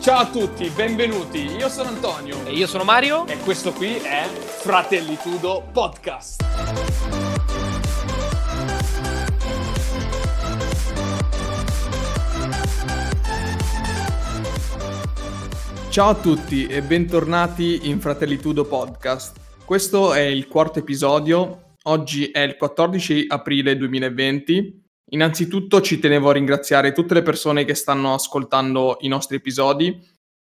Ciao a tutti, benvenuti. Io sono Antonio. E io sono Mario. E questo qui è Fratellitudo Podcast. Ciao a tutti e bentornati in Fratellitudo Podcast. Questo è il quarto episodio. Oggi è il 14 aprile 2020 Innanzitutto ci tenevo a ringraziare tutte le persone che stanno ascoltando i nostri episodi.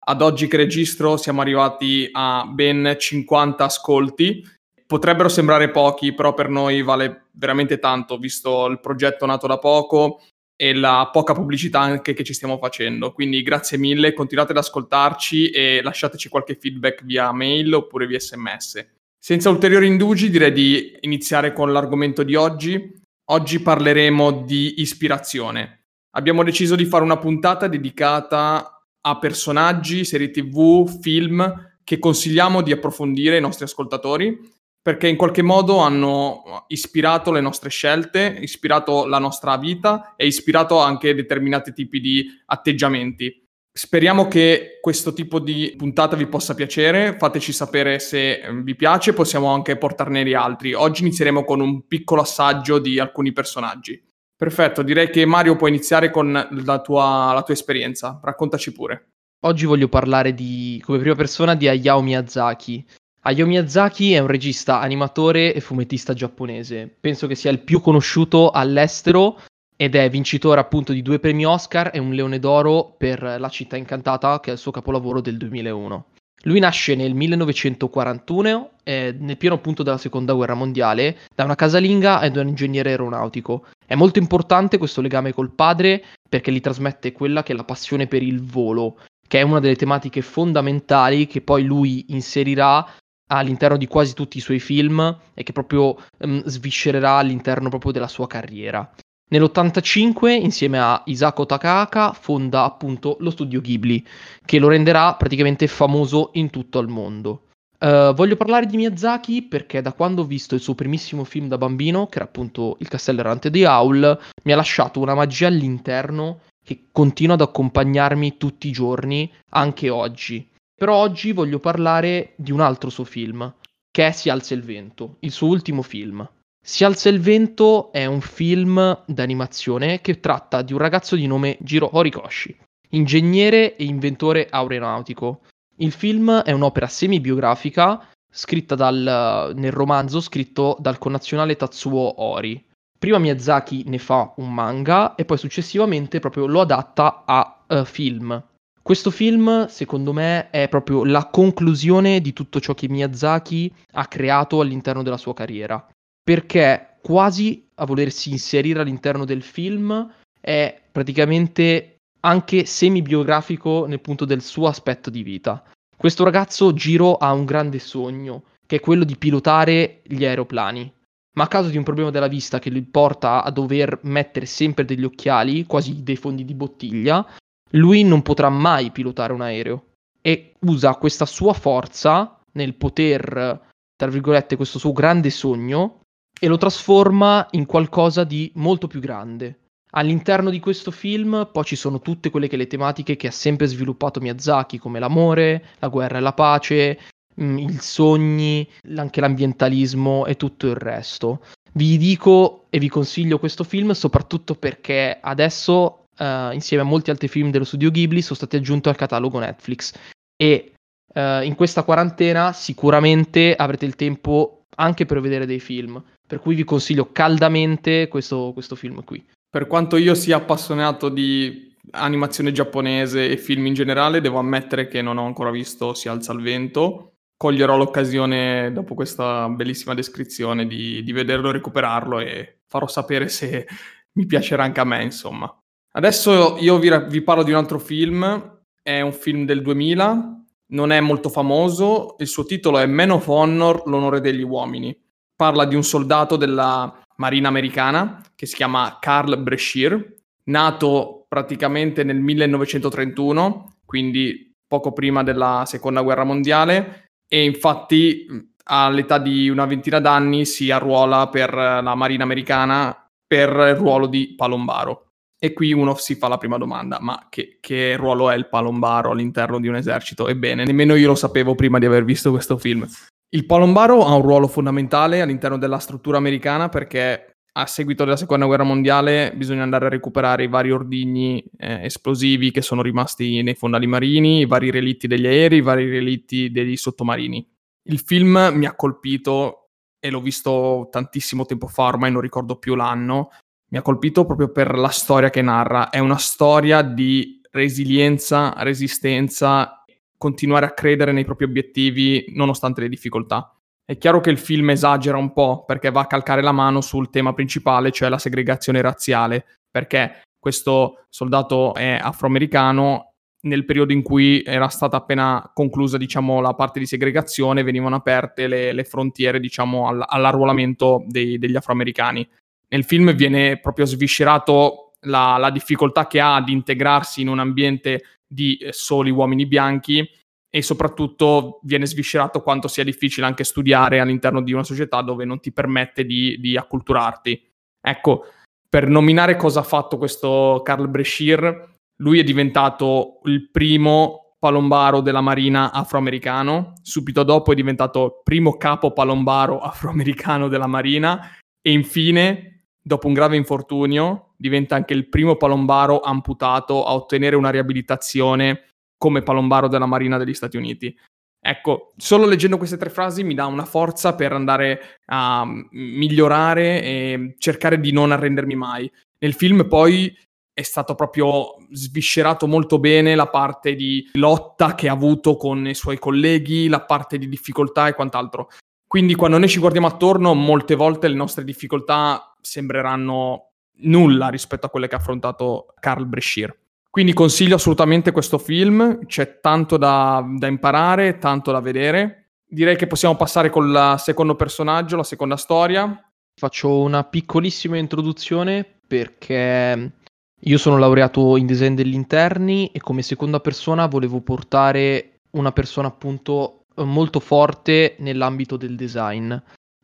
Ad oggi che registro siamo arrivati a ben 50 ascolti. Potrebbero sembrare pochi, però per noi vale veramente tanto, visto il progetto nato da poco e la poca pubblicità anche che ci stiamo facendo. Quindi grazie mille, continuate ad ascoltarci e lasciateci qualche feedback via mail oppure via sms. Senza ulteriori indugi direi di iniziare con l'argomento di oggi, Oggi parleremo di ispirazione. Abbiamo deciso di fare una puntata dedicata a personaggi, serie tv, film che consigliamo di approfondire ai nostri ascoltatori perché in qualche modo hanno ispirato le nostre scelte, ispirato la nostra vita e ispirato anche determinati tipi di atteggiamenti. Speriamo che questo tipo di puntata vi possa piacere, fateci sapere se eh, vi piace, possiamo anche portarne di altri. Oggi inizieremo con un piccolo assaggio di alcuni personaggi. Perfetto, direi che Mario può iniziare con la tua, la tua esperienza, raccontaci pure. Oggi voglio parlare di, come prima persona di Hayao Miyazaki. Hayao Miyazaki è un regista, animatore e fumettista giapponese. Penso che sia il più conosciuto all'estero ed è vincitore appunto di due premi Oscar e un Leone d'Oro per La città incantata, che è il suo capolavoro del 2001. Lui nasce nel 1941, eh, nel pieno appunto della seconda guerra mondiale, da una casalinga ed un ingegnere aeronautico. È molto importante questo legame col padre perché gli trasmette quella che è la passione per il volo, che è una delle tematiche fondamentali che poi lui inserirà all'interno di quasi tutti i suoi film e che proprio um, sviscererà all'interno proprio della sua carriera. Nell'85, insieme a Isako Takahaka, fonda appunto lo studio Ghibli, che lo renderà praticamente famoso in tutto il mondo. Uh, voglio parlare di Miyazaki perché da quando ho visto il suo primissimo film da bambino, che era appunto Il castello errante di Howl, mi ha lasciato una magia all'interno che continua ad accompagnarmi tutti i giorni, anche oggi. Però oggi voglio parlare di un altro suo film, che è Si alza il vento, il suo ultimo film. Si alza il vento è un film d'animazione che tratta di un ragazzo di nome Jiro Horikoshi, ingegnere e inventore aeronautico. Il film è un'opera semi-biografica scritta dal, nel romanzo scritto dal connazionale Tatsuo Ori. Prima Miyazaki ne fa un manga e poi successivamente proprio lo adatta a uh, film. Questo film, secondo me, è proprio la conclusione di tutto ciò che Miyazaki ha creato all'interno della sua carriera perché quasi a volersi inserire all'interno del film è praticamente anche semi-biografico nel punto del suo aspetto di vita. Questo ragazzo Giro ha un grande sogno, che è quello di pilotare gli aeroplani, ma a causa di un problema della vista che li porta a dover mettere sempre degli occhiali, quasi dei fondi di bottiglia, lui non potrà mai pilotare un aereo e usa questa sua forza nel poter, tra virgolette, questo suo grande sogno e lo trasforma in qualcosa di molto più grande. All'interno di questo film poi ci sono tutte quelle che le tematiche che ha sempre sviluppato Miyazaki, come l'amore, la guerra e la pace, mm, i sogni, anche l'ambientalismo e tutto il resto. Vi dico e vi consiglio questo film soprattutto perché adesso, uh, insieme a molti altri film dello studio Ghibli, sono stati aggiunti al catalogo Netflix e uh, in questa quarantena sicuramente avrete il tempo anche per vedere dei film. Per cui vi consiglio caldamente questo, questo film qui. Per quanto io sia appassionato di animazione giapponese e film in generale, devo ammettere che non ho ancora visto Si alza il vento. Coglierò l'occasione, dopo questa bellissima descrizione, di, di vederlo recuperarlo e farò sapere se mi piacerà anche a me, insomma. Adesso io vi, vi parlo di un altro film, è un film del 2000, non è molto famoso, il suo titolo è Men of Honor, l'onore degli uomini parla di un soldato della Marina americana che si chiama Carl Brashear, nato praticamente nel 1931, quindi poco prima della seconda guerra mondiale, e infatti all'età di una ventina d'anni si arruola per la Marina americana per il ruolo di palombaro. E qui uno si fa la prima domanda, ma che, che, ruolo è il palombaro all'interno di un esercito? Ebbene, nemmeno io lo sapevo prima di aver visto questo film. Il palombaro ha un ruolo fondamentale all'interno della struttura americana perché a seguito della seconda guerra mondiale bisogna andare a recuperare i vari ordigni eh, esplosivi che sono rimasti nei fondali marini, i vari relitti degli aerei, i vari relitti degli sottomarini. Il film mi ha colpito e l'ho visto tantissimo tempo fa, ormai non ricordo più l'anno, mi ha colpito proprio per la storia che narra. È una storia di resilienza, resistenza, continuare a credere nei propri obiettivi nonostante le difficoltà. È chiaro che il film esagera un po' perché va a calcare la mano sul tema principale, cioè la segregazione razziale, perché questo soldato è afroamericano nel periodo in cui era stata appena conclusa diciamo, la parte di segregazione, venivano aperte le, le frontiere diciamo, all, all'arruolamento dei, degli afroamericani. Nel film viene proprio sviscerato la, la difficoltà che ha di integrarsi in un ambiente di eh, soli uomini bianchi e soprattutto viene sviscerato quanto sia difficile anche studiare all'interno di una società dove non ti permette di, di acculturarti. Ecco, per nominare cosa ha fatto questo Carl Brashear, lui è diventato il primo palombaro della marina afroamericano, subito dopo è diventato primo capo palombaro afroamericano della marina e infine, dopo un grave infortunio, diventa anche il primo palombaro amputato a ottenere una riabilitazione come palombaro della Marina degli Stati Uniti. Ecco, solo leggendo queste tre frasi mi dà una forza per andare a migliorare e cercare di non arrendermi mai. Nel film poi è stato proprio sviscerato molto bene la parte di lotta che ha avuto con i suoi colleghi, la parte di difficoltà e quant'altro. Quindi quando noi ci guardiamo attorno, molte volte le nostre difficoltà sembreranno nulla rispetto a quelle che ha affrontato Carl Brashear. Quindi consiglio assolutamente questo film, c'è tanto da, da imparare, tanto da vedere. Direi che possiamo passare col secondo personaggio, la seconda storia. Faccio una piccolissima introduzione perché io sono laureato in design degli interni e come seconda persona volevo portare una persona appunto molto forte nell'ambito del design.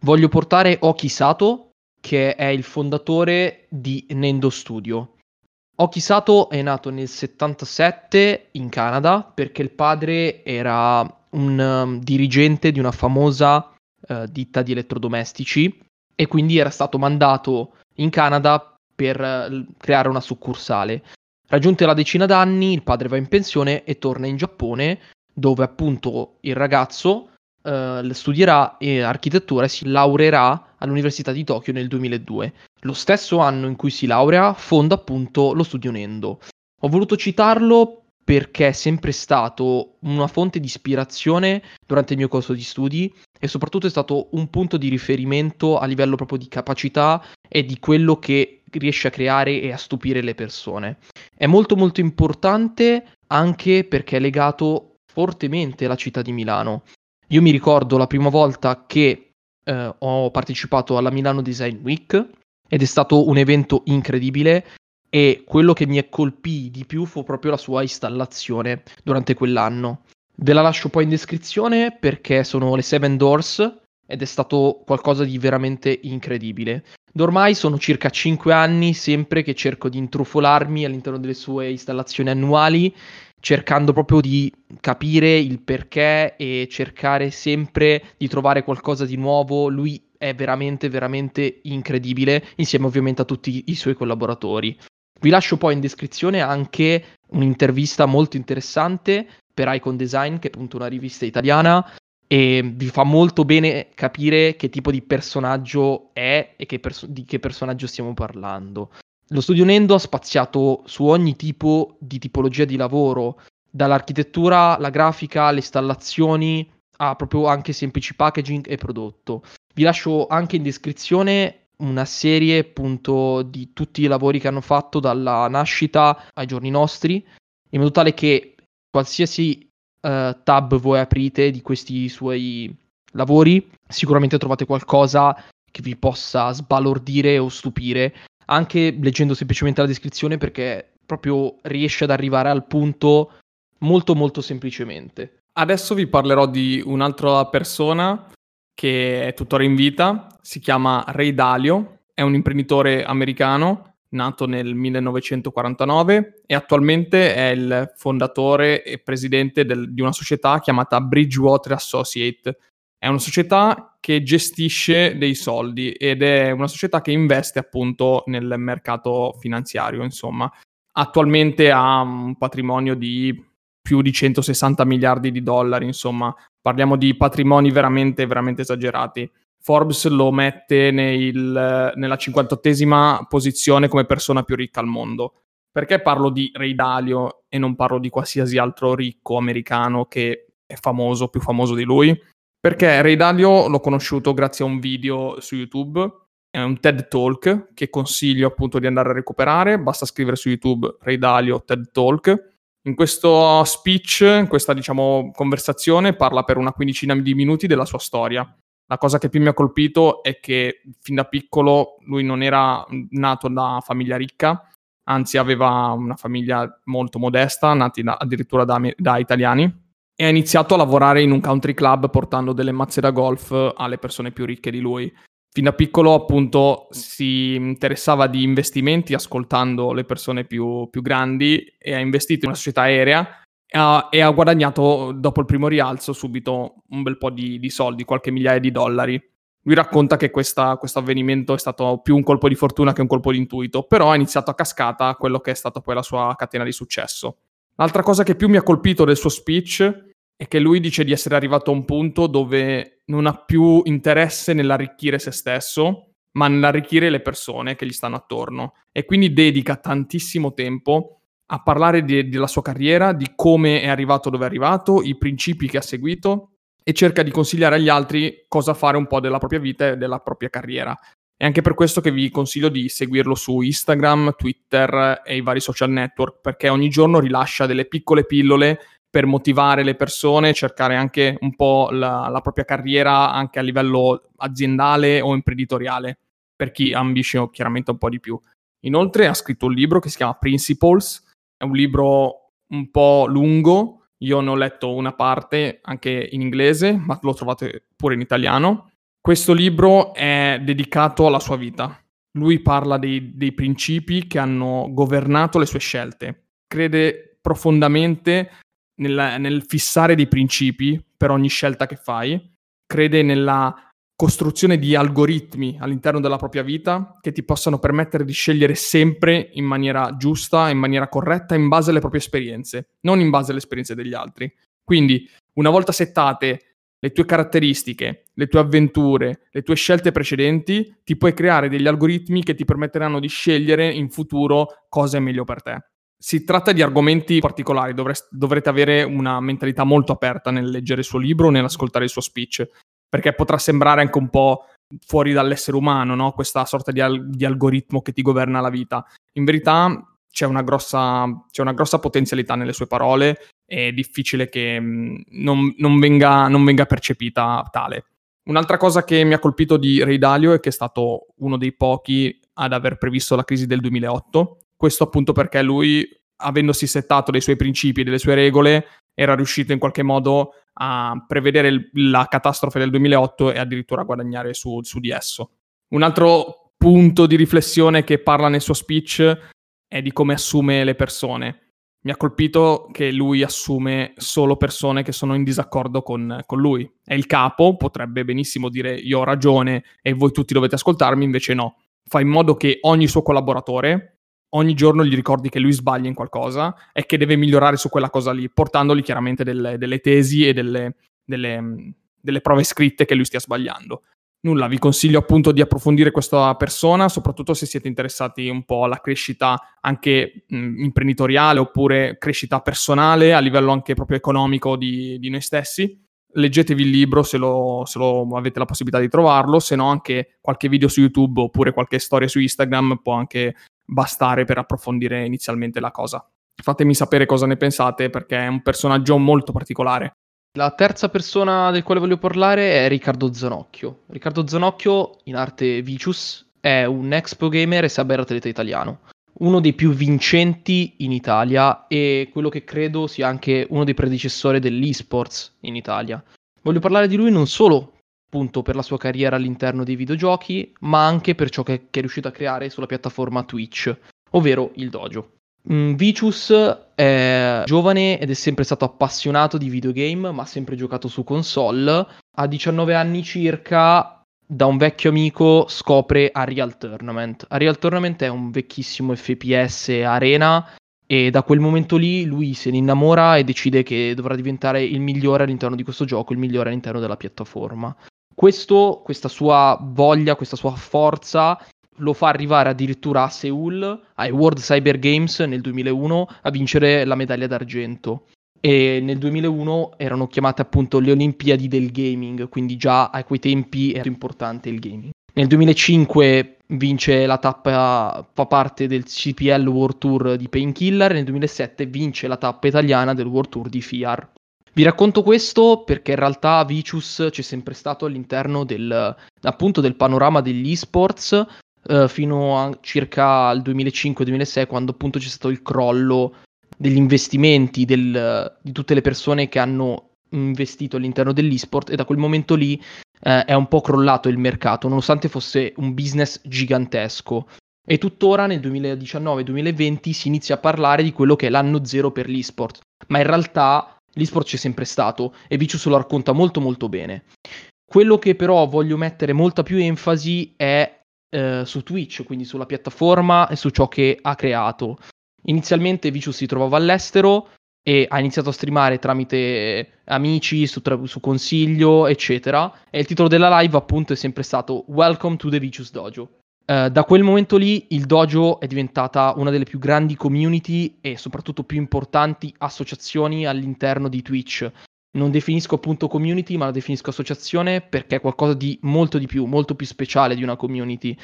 Voglio portare Oki Sato, che è il fondatore di Nendo Studio. Oki Sato è nato nel 77 in Canada perché il padre era un um, dirigente di una famosa uh, ditta di elettrodomestici e quindi era stato mandato in Canada per uh, creare una succursale. Raggiunte la decina d'anni, il padre va in pensione e torna in Giappone, dove appunto il ragazzo uh, studierà architettura e si laureerà all'Università di Tokyo nel 2002. Lo stesso anno in cui si laurea fonda appunto lo studio Nendo. Ho voluto citarlo perché è sempre stato una fonte di ispirazione durante il mio corso di studi e soprattutto è stato un punto di riferimento a livello proprio di capacità e di quello che riesce a creare e a stupire le persone. È molto molto importante anche perché è legato fortemente alla città di Milano. Io mi ricordo la prima volta che eh, ho partecipato alla Milano Design Week ed è stato un evento incredibile e quello che mi colpì di più fu proprio la sua installazione durante quell'anno. Ve la lascio poi in descrizione perché sono le Seven Doors ed è stato qualcosa di veramente incredibile. Ormai sono circa 5 anni sempre che cerco di intrufolarmi all'interno delle sue installazioni annuali, cercando proprio di capire il perché e cercare sempre di trovare qualcosa di nuovo. Lui è veramente, veramente incredibile, insieme ovviamente a tutti i suoi collaboratori. Vi lascio poi in descrizione anche un'intervista molto interessante per Icon Design, che è appunto una rivista italiana, e vi fa molto bene capire che tipo di personaggio è e che perso- di che personaggio stiamo parlando. Lo studio Nendo ha spaziato su ogni tipo di tipologia di lavoro, dall'architettura, la grafica, le installazioni, a proprio anche semplici packaging e prodotto. Vi lascio anche in descrizione una serie appunto di tutti i lavori che hanno fatto dalla nascita ai giorni nostri, in modo tale che qualsiasi uh, tab voi aprite di questi suoi lavori, sicuramente trovate qualcosa che vi possa sbalordire o stupire, anche leggendo semplicemente la descrizione perché proprio riesce ad arrivare al punto molto molto semplicemente. Adesso vi parlerò di un'altra persona che è tuttora in vita, si chiama Ray Dalio, è un imprenditore americano, nato nel 1949 e attualmente è il fondatore e presidente del, di una società chiamata Bridgewater Associate. È una società che gestisce dei soldi ed è una società che investe appunto nel mercato finanziario, insomma. Attualmente ha un patrimonio di più di 160 miliardi di dollari, insomma, parliamo di patrimoni veramente, veramente esagerati. Forbes lo mette nel, nella 58esima posizione come persona più ricca al mondo. Perché parlo di Ray Dalio e non parlo di qualsiasi altro ricco americano che è famoso, più famoso di lui? Perché Ray Dalio l'ho conosciuto grazie a un video su YouTube, è un TED Talk che consiglio appunto di andare a recuperare, basta scrivere su YouTube Ray Dalio TED Talk. In questo speech, in questa diciamo conversazione, parla per una quindicina di minuti della sua storia. La cosa che più mi ha colpito è che fin da piccolo lui non era nato da famiglia ricca, anzi aveva una famiglia molto modesta, nati da, addirittura da, da, italiani, e ha iniziato a lavorare in un country club portando delle mazze da golf alle persone più ricche di lui. Fin da piccolo appunto si interessava di investimenti ascoltando le persone più, più grandi e ha investito in una società aerea Uh, e ha guadagnato dopo il primo rialzo subito un bel po' di, di soldi, qualche migliaia di dollari. Lui racconta che questo avvenimento è stato più un colpo di fortuna che un colpo di intuito, però ha iniziato a cascata quello che è stata poi la sua catena di successo. L'altra cosa che più mi ha colpito del suo speech è che lui dice di essere arrivato a un punto dove non ha più interesse nell'arricchire se stesso, ma nell'arricchire le persone che gli stanno attorno e quindi dedica tantissimo tempo a parlare di, della sua carriera, di come è arrivato dove è arrivato, i principi che ha seguito e cerca di consigliare agli altri cosa fare un po' della propria vita e della propria carriera. È anche per questo che vi consiglio di seguirlo su Instagram, Twitter e i vari social network, perché ogni giorno rilascia delle piccole pillole per motivare le persone, cercare anche un po' la, la propria carriera anche a livello aziendale o imprenditoriale, per chi ambisce chiaramente un po' di più. Inoltre ha scritto un libro che si chiama Principles, è un libro un po' lungo, io ne ho letto una parte anche in inglese, ma lo trovate pure in italiano. Questo libro è dedicato alla sua vita. Lui parla dei, dei principi che hanno governato le sue scelte. Crede profondamente nel, nel fissare dei principi per ogni scelta che fai. Crede nella costruzione di algoritmi all'interno della propria vita che ti possano permettere di scegliere sempre in maniera giusta, in maniera corretta, in base alle proprie esperienze, non in base alle esperienze degli altri. Quindi, una volta settate le tue caratteristiche, le tue avventure, le tue scelte precedenti, ti puoi creare degli algoritmi che ti permetteranno di scegliere in futuro cosa è meglio per te. Si tratta di argomenti particolari, dovreste, dovrete avere una mentalità molto aperta nel leggere il suo libro nell'ascoltare il suo speech, perché potrà sembrare anche un po' fuori dall'essere umano, no? questa sorta di, al- di, algoritmo che ti governa la vita. In verità c'è una, grossa, c'è una grossa potenzialità nelle sue parole, è difficile che mm, non, non, venga, non venga percepita tale. Un'altra cosa che mi ha colpito di Ray Dalio è che è stato uno dei pochi ad aver previsto la crisi del 2008. Questo appunto perché lui, avendosi settato dei suoi principi e delle sue regole, era riuscito in qualche modo a prevedere la catastrofe del 2008 e addirittura a guadagnare su, su di esso. Un altro punto di riflessione che parla nel suo speech è di come assume le persone. Mi ha colpito che lui assume solo persone che sono in disaccordo con, con, lui. È il capo, potrebbe benissimo dire io ho ragione e voi tutti dovete ascoltarmi, invece no. Fa in modo che ogni suo collaboratore ogni giorno gli ricordi che lui sbaglia in qualcosa e che deve migliorare su quella cosa lì, portandogli chiaramente delle, delle tesi e delle, delle, delle, prove scritte che lui stia sbagliando. Nulla, vi consiglio appunto di approfondire questa persona, soprattutto se siete interessati un po' alla crescita anche mh, imprenditoriale oppure crescita personale a livello anche proprio economico di, di noi stessi. Leggetevi il libro se lo, se lo avete la possibilità di trovarlo, se no anche qualche video su YouTube oppure qualche storia su Instagram può anche bastare per approfondire inizialmente la cosa. Fatemi sapere cosa ne pensate perché è un personaggio molto particolare. La terza persona del quale voglio parlare è Riccardo Zanocchio. Riccardo Zanocchio, in arte Vicius, è un ex pro gamer e cyberatleta italiano. Uno dei più vincenti in Italia e quello che credo sia anche uno dei predecessori dell'esports in Italia. Voglio parlare di lui non solo appunto per la sua carriera all'interno dei videogiochi, ma anche per ciò che è riuscito a creare sulla piattaforma Twitch, ovvero il dojo. Mm, Vicious è giovane ed è sempre stato appassionato di videogame, ma ha sempre giocato su console. A 19 anni circa, da un vecchio amico, scopre Unreal Tournament. Unreal Tournament è un vecchissimo FPS arena e da quel momento lì lui se ne innamora e decide che dovrà diventare il migliore all'interno di questo gioco, il migliore all'interno della piattaforma. Questo, questa sua voglia, questa sua forza lo fa arrivare addirittura a Seoul, ai World Cyber Games nel 2001, a vincere la medaglia d'argento. E nel 2001 erano chiamate appunto le Olimpiadi del Gaming, quindi già a quei tempi era importante il gaming. Nel 2005 vince la tappa, fa parte del CPL World Tour di Painkiller, nel 2007 vince la tappa italiana del World Tour di FIAR. Vi racconto questo perché in realtà Vicious c'è sempre stato all'interno del, appunto del panorama degli esports eh, fino a circa al 2005-2006 quando appunto c'è stato il crollo degli investimenti del, di tutte le persone che hanno investito all'interno dell'esport e da quel momento lì eh, è un po' crollato il mercato nonostante fosse un business gigantesco. E tuttora nel 2019-2020 si inizia a parlare di quello che è l'anno zero per l'esport ma in realtà l'esport c'è sempre stato e Vicious lo racconta molto molto bene. Quello che però voglio mettere molta più enfasi è eh, su Twitch, quindi sulla piattaforma e su ciò che ha creato. Inizialmente Vicious si trovava all'estero e ha iniziato a streamare tramite amici, su, tra- su, consiglio, eccetera. E il titolo della live, appunto, è sempre stato Welcome to the Vicious Dojo. Uh, da quel momento lì il dojo è diventata una delle più grandi community e soprattutto più importanti associazioni all'interno di Twitch, non definisco appunto community, ma la definisco associazione perché è qualcosa di molto di più, molto più speciale di una community,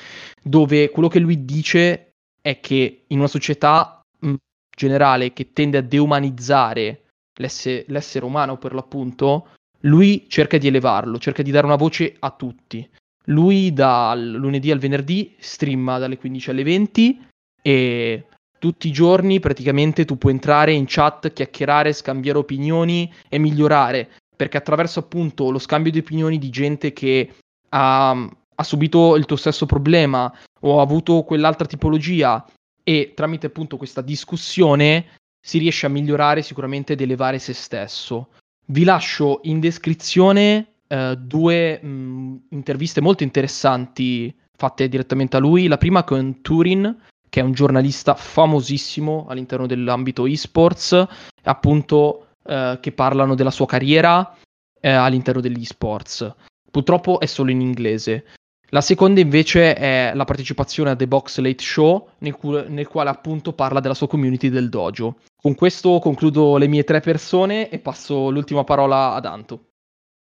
dove quello che lui dice è che in una società mh, generale che tende a deumanizzare l'essere, l'essere umano per l'appunto, lui cerca di elevarlo, cerca di dare una voce a tutti. Lui dal lunedì al venerdì streama dalle 15 alle 20 e tutti i giorni praticamente tu puoi entrare in chat, chiacchierare, scambiare opinioni e migliorare, perché attraverso appunto lo scambio di opinioni di gente che ha, ha subito il tuo stesso problema o ha avuto quell'altra tipologia e tramite appunto questa discussione si riesce a migliorare sicuramente ed elevare se stesso. Vi lascio in descrizione eh, due mh, interviste molto interessanti fatte direttamente a lui. La prima con Turin, che è un giornalista famosissimo all'interno dell'ambito esports, appunto eh, che parlano della sua carriera eh, all'interno degli esports. Purtroppo è solo in inglese. La seconda invece è la partecipazione a The Box Late Show, nel, cu- nel quale appunto parla della sua community del dojo. Con questo concludo le mie tre persone e passo l'ultima parola ad Anto.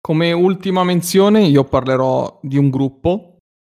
Come ultima menzione io parlerò di un gruppo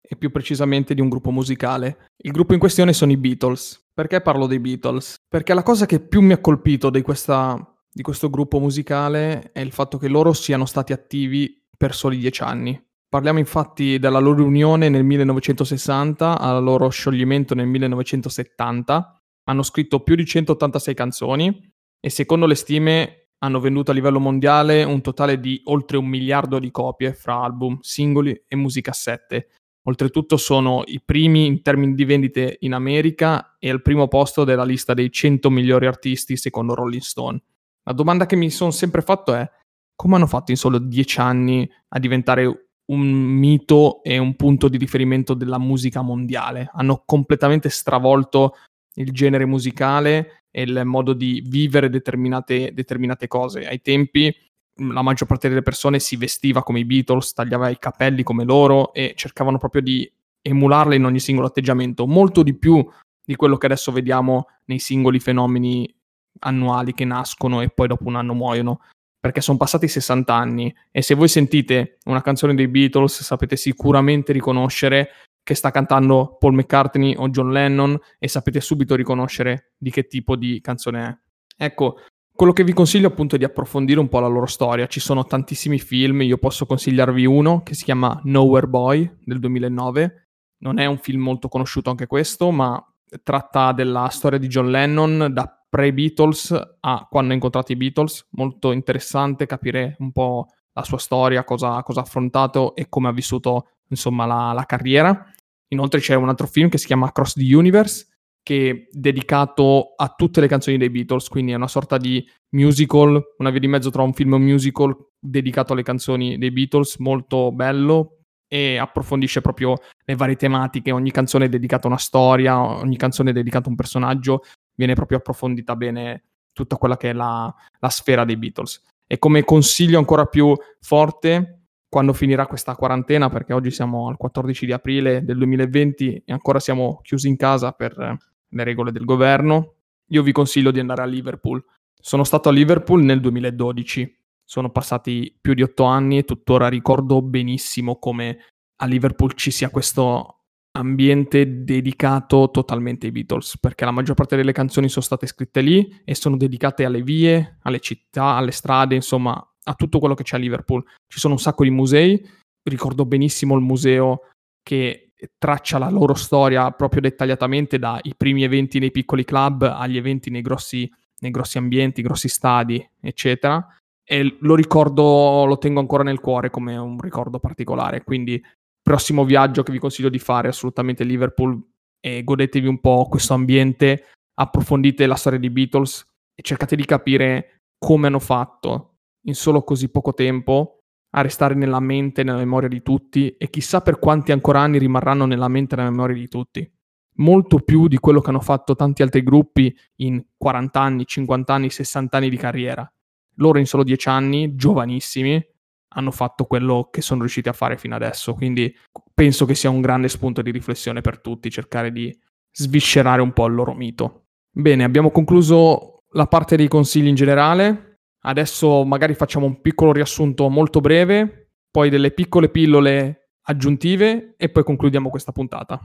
e più precisamente di un gruppo musicale. Il gruppo in questione sono i Beatles. Perché parlo dei Beatles? Perché la cosa che più mi ha colpito di, questa, di questo gruppo musicale è il fatto che loro siano stati attivi per soli dieci anni. Parliamo infatti della loro unione nel 1960 al loro scioglimento nel 1970. Hanno scritto più di 186 canzoni e secondo le stime hanno venduto a livello mondiale un totale di oltre un miliardo di copie fra album, singoli e musicassette. Oltretutto sono i primi in termini di vendite in America e al primo posto della lista dei 100 migliori artisti secondo Rolling Stone. La domanda che mi sono sempre fatto è come hanno fatto in solo 10 anni a diventare un mito e un punto di riferimento della musica mondiale? Hanno completamente stravolto il genere musicale e il modo di vivere determinate, determinate cose. Ai tempi la maggior parte delle persone si vestiva come i Beatles, tagliava i capelli come loro e cercavano proprio di emularle in ogni singolo atteggiamento, molto di più di quello che adesso vediamo nei singoli fenomeni annuali che nascono e poi dopo un anno muoiono, perché sono passati 60 anni e se voi sentite una canzone dei Beatles sapete sicuramente riconoscere che sta cantando Paul McCartney o John Lennon e sapete subito riconoscere di che tipo di canzone è. Ecco, quello che vi consiglio appunto è di approfondire un po' la loro storia. Ci sono tantissimi film, io posso consigliarvi uno che si chiama Nowhere Boy del 2009. Non è un film molto conosciuto anche questo, ma tratta della storia di John Lennon da pre-Beatles a quando ha incontrato i Beatles. Molto interessante capire un po' la sua storia, cosa, cosa, ha affrontato e come ha vissuto insomma la, la carriera. Inoltre c'è un altro film che si chiama Across the Universe, che è dedicato a tutte le canzoni dei Beatles, quindi è una sorta di musical, una via di mezzo tra un film e un musical dedicato alle canzoni dei Beatles, molto bello e approfondisce proprio le varie tematiche, ogni canzone è dedicata a una storia, ogni canzone è dedicata a un personaggio, viene proprio approfondita bene tutta quella che è la, la sfera dei Beatles. E come consiglio ancora più forte, quando finirà questa quarantena, perché oggi siamo al 14 di aprile del 2020 e ancora siamo chiusi in casa per le regole del governo, io vi consiglio di andare a Liverpool. Sono stato a Liverpool nel 2012, sono passati più di otto anni e tuttora ricordo benissimo come a Liverpool ci sia questo ambiente dedicato totalmente ai Beatles, perché la maggior parte delle canzoni sono state scritte lì e sono dedicate alle vie, alle città, alle strade, insomma, a tutto quello che c'è a Liverpool. Ci sono un sacco di musei, ricordo benissimo il museo che traccia la loro storia proprio dettagliatamente dai primi eventi nei piccoli club agli eventi nei grossi, nei grossi ambienti, grossi stadi, eccetera. E lo ricordo, lo tengo ancora nel cuore come un ricordo particolare, quindi prossimo viaggio che vi consiglio di fare assolutamente Liverpool e godetevi un po' questo ambiente, approfondite la storia dei Beatles e cercate di capire come hanno fatto in solo così poco tempo a restare nella mente e nella memoria di tutti e chissà per quanti ancora anni rimarranno nella mente e nella memoria di tutti. Molto più di quello che hanno fatto tanti altri gruppi in 40 anni, 50 anni, 60 anni di carriera. Loro in solo 10 anni, giovanissimi, hanno fatto quello che sono riusciti a fare fino adesso. Quindi penso che sia un grande spunto di riflessione per tutti, cercare di sviscerare un po' il loro mito. Bene, abbiamo concluso la parte dei consigli in generale. Adesso magari facciamo un piccolo riassunto molto breve, poi delle piccole pillole aggiuntive e poi concludiamo questa puntata.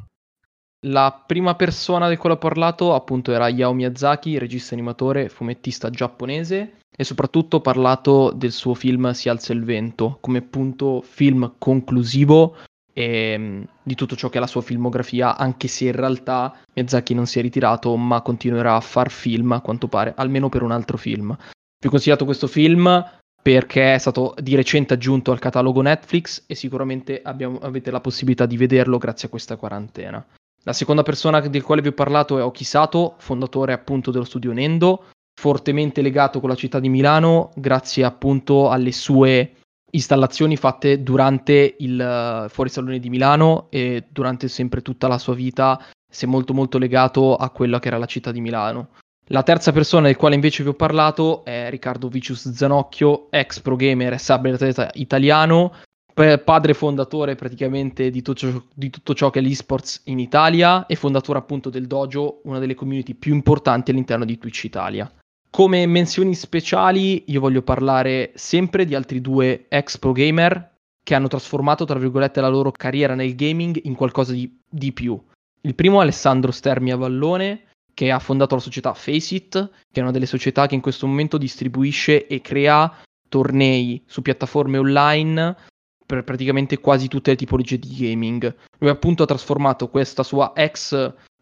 La prima persona di cui ho parlato appunto era Yao Miyazaki, regista animatore, fumettista giapponese e soprattutto ho parlato del suo film Si alza il vento come appunto film conclusivo e, mm, di tutto ciò che è la sua filmografia, anche se in realtà Miyazaki non si è ritirato ma continuerà a far film a quanto pare, almeno per un altro film. Vi ho consigliato questo film perché è stato di recente aggiunto al catalogo Netflix e sicuramente abbiamo, avete la possibilità di vederlo grazie a questa quarantena. La seconda persona del quale vi ho parlato è Okisato, fondatore appunto dello studio Nendo, fortemente legato con la città di Milano grazie appunto alle sue installazioni fatte durante il uh, fuorisalone di Milano e durante sempre tutta la sua vita si è molto molto legato a quella che era la città di Milano. La terza persona del quale invece vi ho parlato è Riccardo Vicius Zanocchio, ex pro gamer e sabato italiano, padre fondatore praticamente di tutto, ciò, di tutto, ciò che è l'esports in Italia e fondatore appunto del dojo, una delle community più importanti all'interno di Twitch Italia. Come menzioni speciali io voglio parlare sempre di altri due ex pro gamer che hanno trasformato tra virgolette la loro carriera nel gaming in qualcosa di, di più. Il primo è Alessandro Stermia Vallone che ha fondato la società Faceit, che è una delle società che in questo momento distribuisce e crea tornei su piattaforme online per praticamente quasi tutte le tipologie di gaming. Lui appunto ha trasformato questa sua ex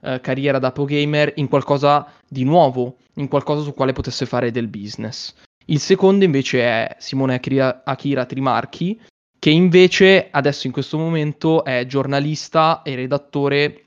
eh, carriera da pro gamer in qualcosa di nuovo, in qualcosa su quale potesse fare del business. Il secondo invece è Simone Akira, Akira Trimarchi, che invece adesso in questo momento è giornalista e redattore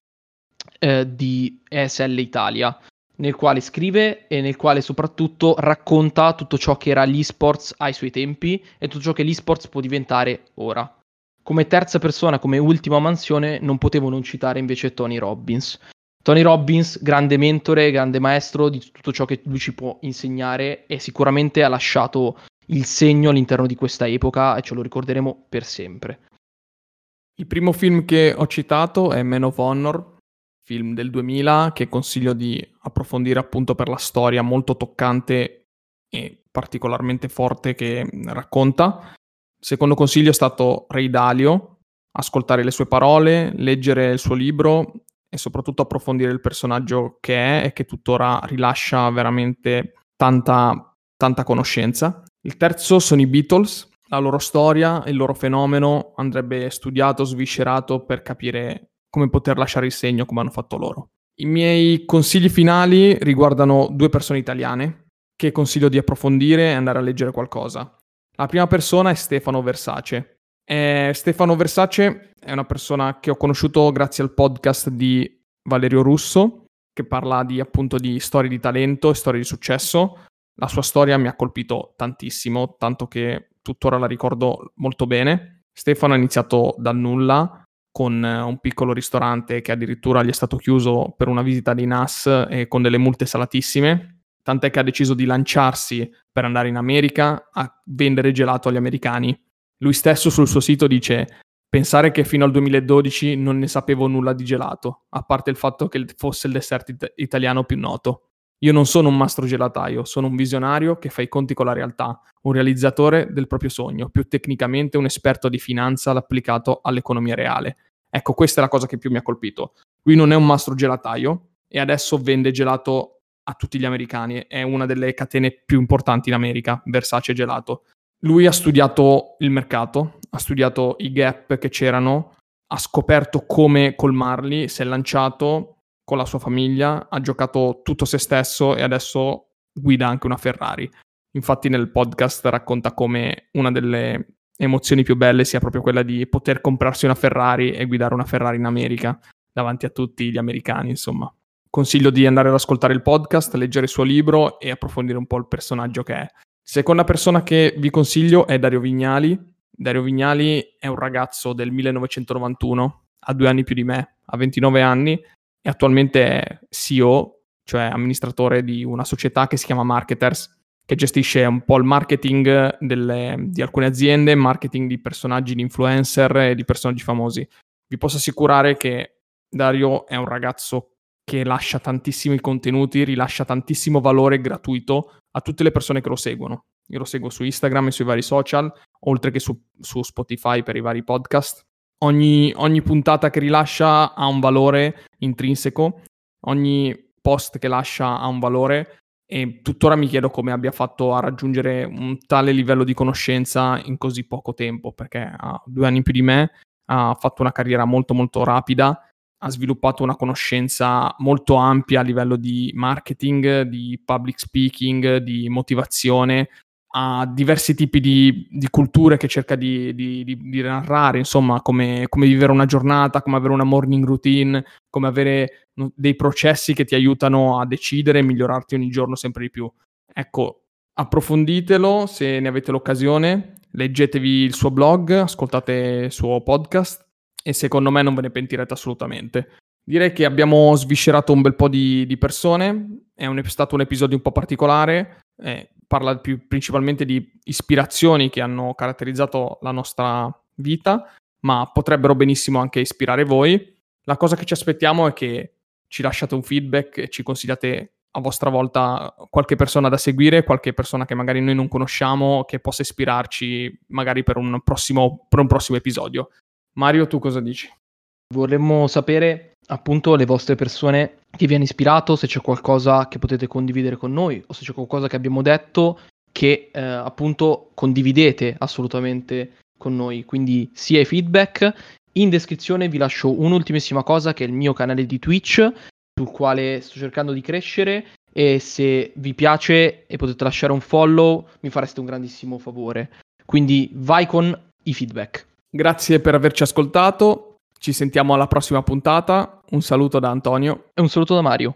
eh, di ESL Italia, nel quale scrive e nel quale soprattutto racconta tutto ciò che era l'esports ai suoi tempi e tutto ciò che l'esports può diventare ora. Come terza persona, come ultima mansione, non potevo non citare invece Tony Robbins. Tony Robbins, grande mentore, grande maestro di tutto ciò che lui ci può insegnare e sicuramente ha lasciato il segno all'interno di questa epoca e ce lo ricorderemo per sempre. Il primo film che ho citato è Man of Honor, film del 2000 che consiglio di approfondire appunto per la storia molto toccante e particolarmente forte che racconta. Il secondo consiglio è stato Ray Dalio, ascoltare le sue parole, leggere il suo libro e soprattutto approfondire il personaggio che è e che tuttora rilascia veramente tanta, tanta conoscenza. Il terzo sono i Beatles, la loro storia, il loro fenomeno andrebbe studiato, sviscerato per capire come poter lasciare il segno come hanno fatto loro. I miei consigli finali riguardano due persone italiane che consiglio di approfondire e andare a leggere qualcosa. La prima persona è Stefano Versace. Eh, Stefano Versace è una persona che ho conosciuto grazie al podcast di Valerio Russo, che parla di, appunto di storie di talento e storie di successo. La sua storia mi ha colpito tantissimo, tanto che tuttora la ricordo molto bene. Stefano ha iniziato dal nulla con un piccolo ristorante che addirittura gli è stato chiuso per una visita di NAS e con delle multe salatissime tant'è che ha deciso di lanciarsi per andare in America a vendere gelato agli americani. Lui stesso sul suo sito dice pensare che fino al 2012 non ne sapevo nulla di gelato, a parte il fatto che fosse il dessert it- italiano più noto. Io non sono un mastro gelataio, sono un visionario che fa i conti con la realtà, un realizzatore del proprio sogno, più tecnicamente un esperto di finanza applicato all'economia reale. Ecco, questa è la cosa che più mi ha colpito. Lui non è un mastro gelataio e adesso vende gelato a tutti gli americani, è una delle catene più importanti in America, Versace Gelato. Lui ha studiato il mercato, ha studiato i gap che c'erano, ha scoperto come colmarli, si è lanciato con la sua famiglia, ha giocato tutto se stesso e adesso guida anche una Ferrari. Infatti nel podcast racconta come una delle emozioni più belle sia proprio quella di poter comprarsi una Ferrari e guidare una Ferrari in America davanti a tutti gli americani, insomma consiglio di andare ad ascoltare il podcast, leggere il suo libro e approfondire un po' il personaggio che è. Seconda persona che vi consiglio è Dario Vignali. Dario Vignali è un ragazzo del 1991, ha due anni più di me, ha 29 anni e attualmente è CEO, cioè amministratore di una società che si chiama Marketers, che gestisce un po' il marketing delle, di alcune aziende, marketing di personaggi, di influencer e di personaggi famosi. Vi posso assicurare che Dario è un ragazzo che lascia tantissimi contenuti, rilascia tantissimo valore gratuito a tutte le persone che lo seguono. Io lo seguo su Instagram e sui vari social, oltre che su, su Spotify per i vari podcast. Ogni, ogni, puntata che rilascia ha un valore intrinseco, ogni post che lascia ha un valore e tuttora mi chiedo come abbia fatto a raggiungere un tale livello di conoscenza in così poco tempo, perché ha due anni più di me, ha fatto una carriera molto molto rapida ha sviluppato una conoscenza molto ampia a livello di marketing, di public speaking, di motivazione, ha diversi tipi di, di culture che cerca di, di, di narrare, insomma, come, come, vivere una giornata, come avere una morning routine, come avere dei processi che ti aiutano a decidere e migliorarti ogni giorno sempre di più. Ecco, approfonditelo se ne avete l'occasione, leggetevi il suo blog, ascoltate il suo podcast e secondo me non ve ne pentirete assolutamente. Direi che abbiamo sviscerato un bel po' di, di persone, è, un, è, stato un episodio un po' particolare, eh, parla più, principalmente di ispirazioni che hanno caratterizzato la nostra vita, ma potrebbero benissimo anche ispirare voi. La cosa che ci aspettiamo è che ci lasciate un feedback e ci consigliate a vostra volta qualche persona da seguire, qualche persona che magari noi non conosciamo, che possa ispirarci magari per un prossimo, per un prossimo episodio. Mario, tu cosa dici? Vorremmo sapere appunto le vostre persone che vi hanno ispirato, se c'è qualcosa che potete condividere con noi o se c'è qualcosa che abbiamo detto che eh, appunto condividete assolutamente con noi. Quindi sia i feedback. In descrizione vi lascio un'ultimissima cosa che è il mio canale di Twitch sul quale sto cercando di crescere e se vi piace e potete lasciare un follow mi fareste un grandissimo favore. Quindi vai con i feedback. Grazie per averci ascoltato, ci sentiamo alla prossima puntata, un saluto da Antonio e un saluto da Mario.